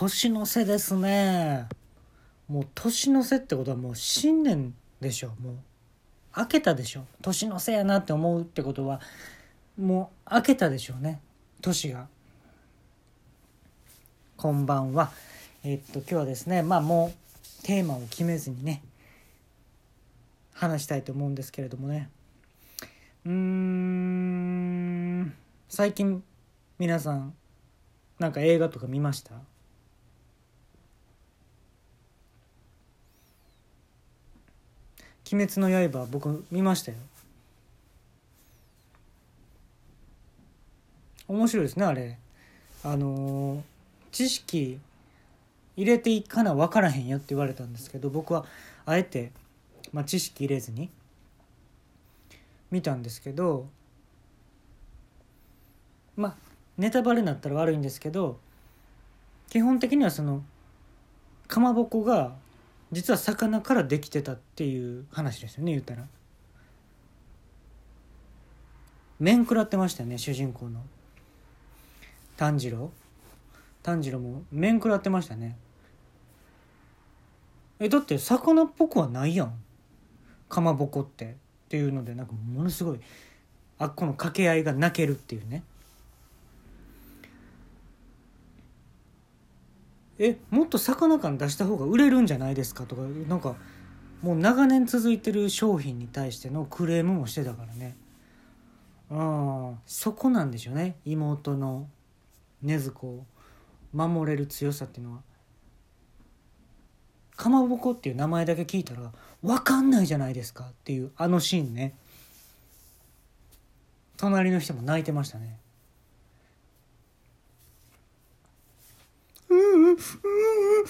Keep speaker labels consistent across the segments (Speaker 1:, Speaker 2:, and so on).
Speaker 1: 年の瀬ですね。もう年の瀬ってことはもう新年でしょ。もう明けたでしょ。年の瀬やなって思うってことはもう明けたでしょうね。年が。こんばんは。えっと今日はですねまあもうテーマを決めずにね話したいと思うんですけれどもね。うーん最近皆さんなんか映画とか見ました？鬼滅の刃僕見ましたよ。面白いですねあれ。あのー知識入れていかな分からへんよって言われたんですけど僕はあえて、まあ、知識入れずに見たんですけどまあネタバレになったら悪いんですけど基本的にはそのかまぼこが実は魚からできてたっていう話ですよね言ったら。面食らってましたよね主人公の。炭治郎。炭治郎も面食らってましたね。えだって魚っぽくはないやん。かまぼこって。っていうのでなんかものすごいあっこの掛け合いが泣けるっていうね。えもっと魚感出した方が売れるんじゃないですか？とかなんかもう長年続いてる商品に対してのクレームもしてたからね。ああそこなんでしょうね。妹の禰豆子を守れる強さっていうのは。かまぼこっていう名前だけ聞いたら分かんないじゃないですかっていうあのシーンね。隣の人も泣いてましたね。うううう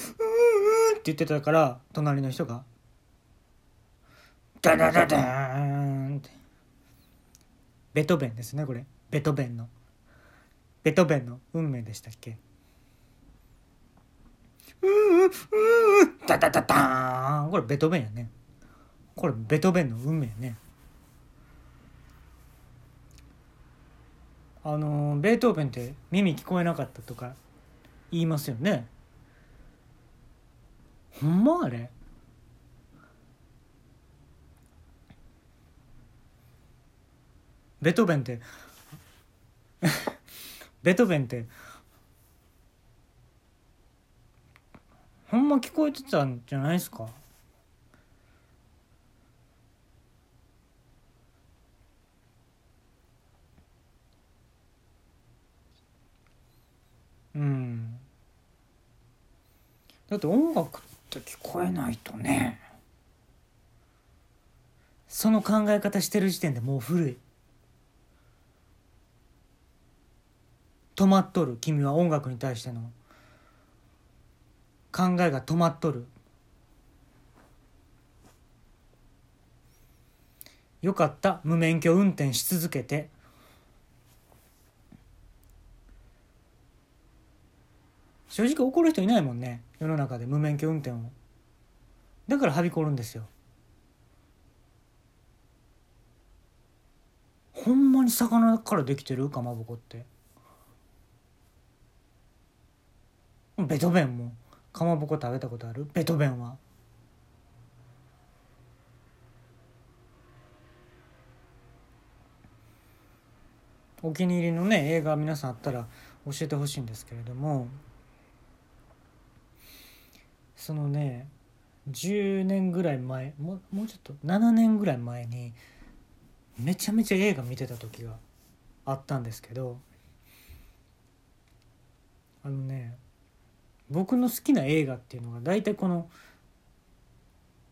Speaker 1: って言ってたから隣の人がダダダダーンってベトベンですねこれベトベンのベトベンの運命でしたっけうんうんダダダダーンこれベトベンやねこれベトベンの運命ねあのベートーベンって耳聞こえなかったとか言いますよね。ほんまあれ。ベトーベンって。ベトーベンって。ほんま聞こえてたんじゃないですかうんだって音楽って聞こえないとね。その考え方してる時点でもう古い。止まっとる。君は音楽に対しての。考えが止まっとる。よかった。無免許運転し続けて。正直怒る人いないもんね。世の中で無免許運転を。だからはびこるんですよ。ほんまに魚からできてる？かまぼこって。ベトベンも。かまぼこ食べたことある？ベトベンは。お気に入りのね映画皆さんあったら教えてほしいんですけれども。そのね10年ぐらい前ももうちょっと7年ぐらい前にめちゃめちゃ映画見てた時があったんですけどあのね僕の好きな映画っていうのが大体この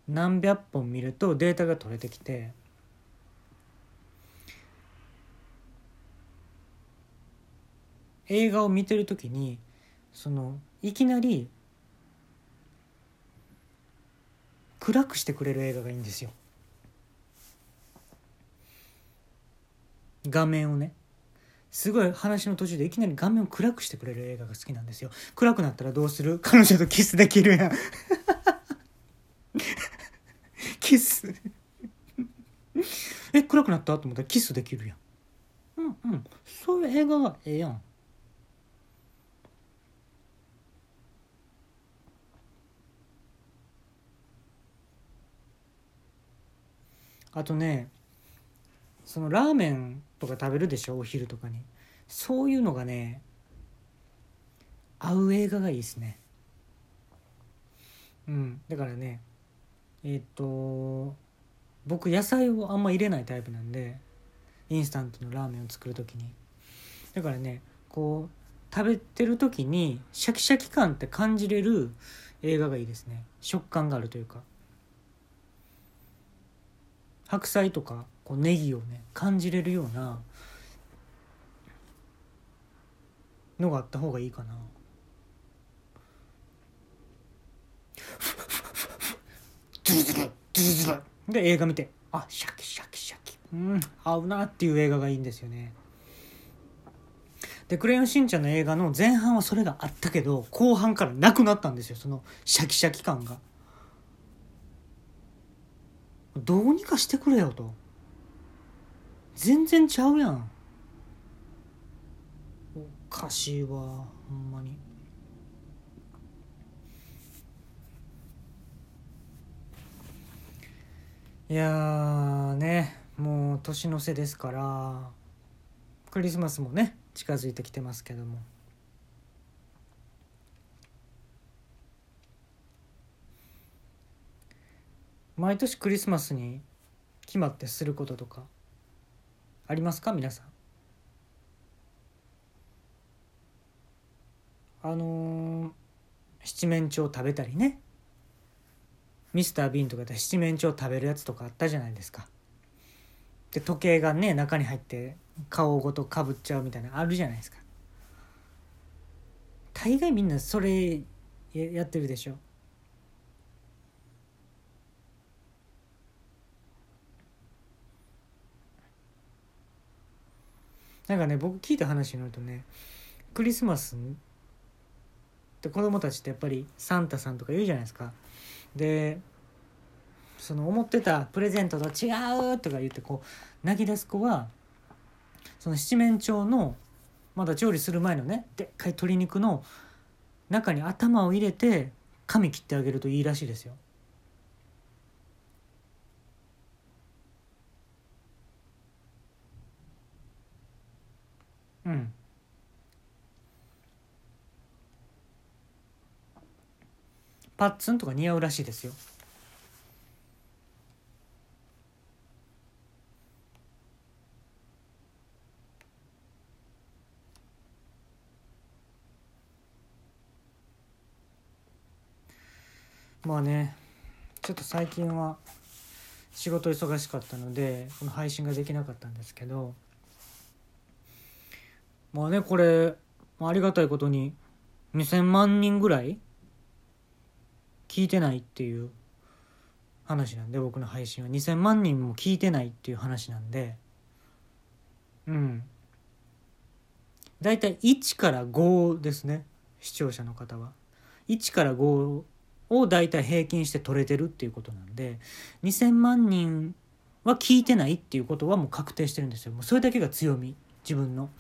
Speaker 1: 何百本見るとデータが取れてきて映画を見てる時にそのいきなり暗くしてくれる映画がいいんですよ。画面をね。すごい話の途中でいきなり画面を暗くしてくれる映画が好きなんですよ。暗くなったらどうする？彼女とキスできるやん。キス。え暗くなった？と思ったらキスできるやん。うんうん。そういう映画がええやん。あとねそのラーメンとか食べるでしょお昼とかに。そういうのがね合う映画がいいですね。うんだからねえっ、と僕野菜をあんま入れないタイプなんでインスタントのラーメンを作る時に。だからねこう食べてる時にシャキシャキ感って感じれる映画がいいですね。食感があるというか。白菜とかこうネギをね感じれるようなのがあった方がいいかな。で映画見てあシャキシャキシャキ。うん合うなっていう映画がいいんですよね。で「クレヨンしんちゃん」の映画の前半はそれがあったけど後半からなくなったんですよそのシャキシャキ感がどうにかしてくれよと。全然ちゃうやん。おかしいわほんまに。いやねもう年の瀬ですからクリスマスもね近づいてきてますけども。毎年クリスマスに決まってすることとかありますか？皆さん。あのー七面鳥食べたりね。ミスター・ビーンとかで七面鳥食べるやつとかあったじゃないですか。で時計がね中に入って顔ごとかぶっちゃうみたいなあるじゃないですか。大概みんなそれやってるでしょ。なんかね僕聞いた話によるとねクリスマスって子供たちってやっぱりサンタさんとか言うじゃないですかでその思ってたプレゼントと違うとか言ってこう泣き出す子はその七面鳥のまだ調理する前のねでっかい鶏肉の中に頭を入れて髪切ってあげるといいらしいですよ。パッツンとか似合うらしいですよ。まあねちょっと最近は仕事忙しかったのでこの配信ができなかったんですけどまあねこれありがたいことに2,000万人ぐらい聞いてないっていう話なんで僕の配信は。2,000万人も聞いてないっていう話なんで。うん。大体1から5ですね視聴者の方は。1から5を大体平均して取れてるっていうことなんで2,000万人は聞いてないっていうことはもう確定してるんですよ。もうそれだけが強み自分の。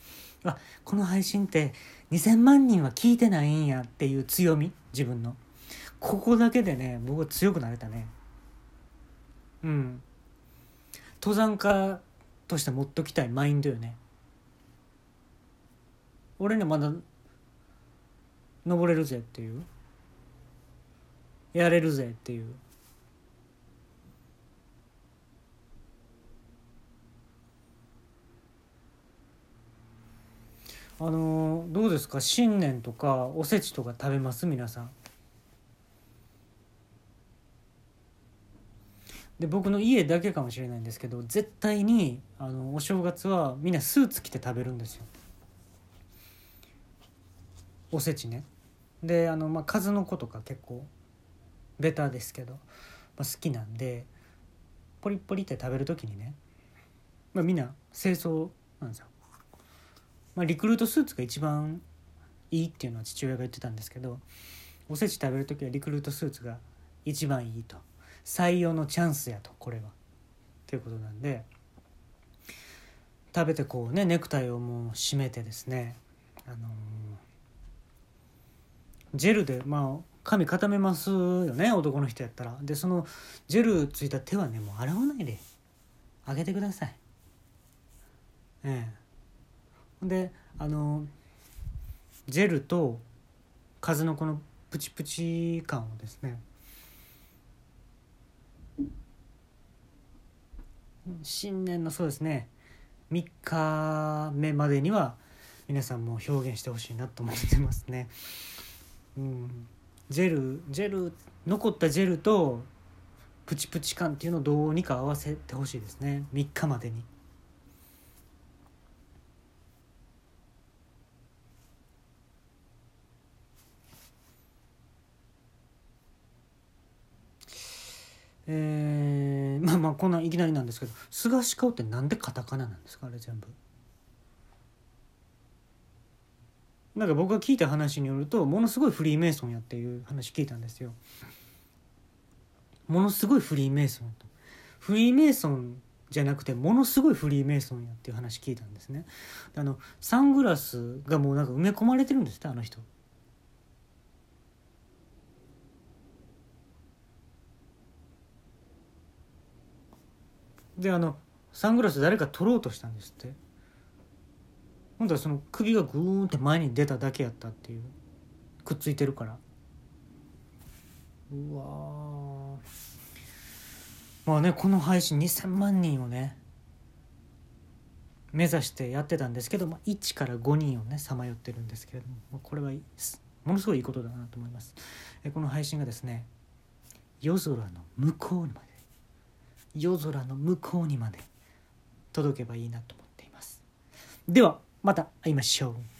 Speaker 1: あこの配信って2,000万人は聞いてないんやっていう強み自分の。ここだけでね僕は強くなれたね。うん。登山家として持っときたいマインドよね。俺ねまだ登れるぜっていう。やれるぜっていう。あのどうですか？新年とかおせちとか食べます？皆さん。で僕の家だけかもしれないんですけど絶対にあのお正月はみんなスーツ着て食べるんですよ。おせちね。であの、まあ、数の子とか結構ベタですけど、まあ、好きなんでポリポリって食べる時にね、まあ、みんな清掃なんですよ、まあ、リクルートスーツが一番いいっていうのは父親が言ってたんですけどおせち食べる時はリクルートスーツが一番いいと。採用のチャンスやとこれは。ということなんで食べてこうねネクタイをもう締めてですねあのージェルでまあ髪固めますよね男の人やったら。でそのジェルついた手はねもう洗わないであげてください。ええ。であのジェルと数のこのプチプチ感をですね新年のそうですね3日目までには皆さんも表現してほしいなと思ってますね。うん、ジェルジェル残ったジェルとプチプチ感っていうのをどうにか合わせてほしいですね3日までに。えー、まあこんないきなりなんですけど菅氏顔ってなんでカタカナなんですかあれ全部。なんか僕が聞いた話によるとものすごいフリーメイソンやっていう話聞いたんですよ。ものすごいフリーメイソンと。フリーメイソンじゃなくてものすごいフリーメイソンやっていう話聞いたんですね。あのサングラスがもうなんか埋め込まれてるんですってあの人。であのサングラス誰か取ろうとしたんですって。本当はその首がグーンって前に出ただけやったっていう。くっついてるから。うわまあねこの配信2,000万人をね目指してやってたんですけど、まあ、1から5人をねさまよってるんですけれども、ま、これはものすごいいいことだなと思います。えこの配信がですね夜空の向こうにまで夜空の向こうにまで届けばいいなと思っています。ではまた会いましょう。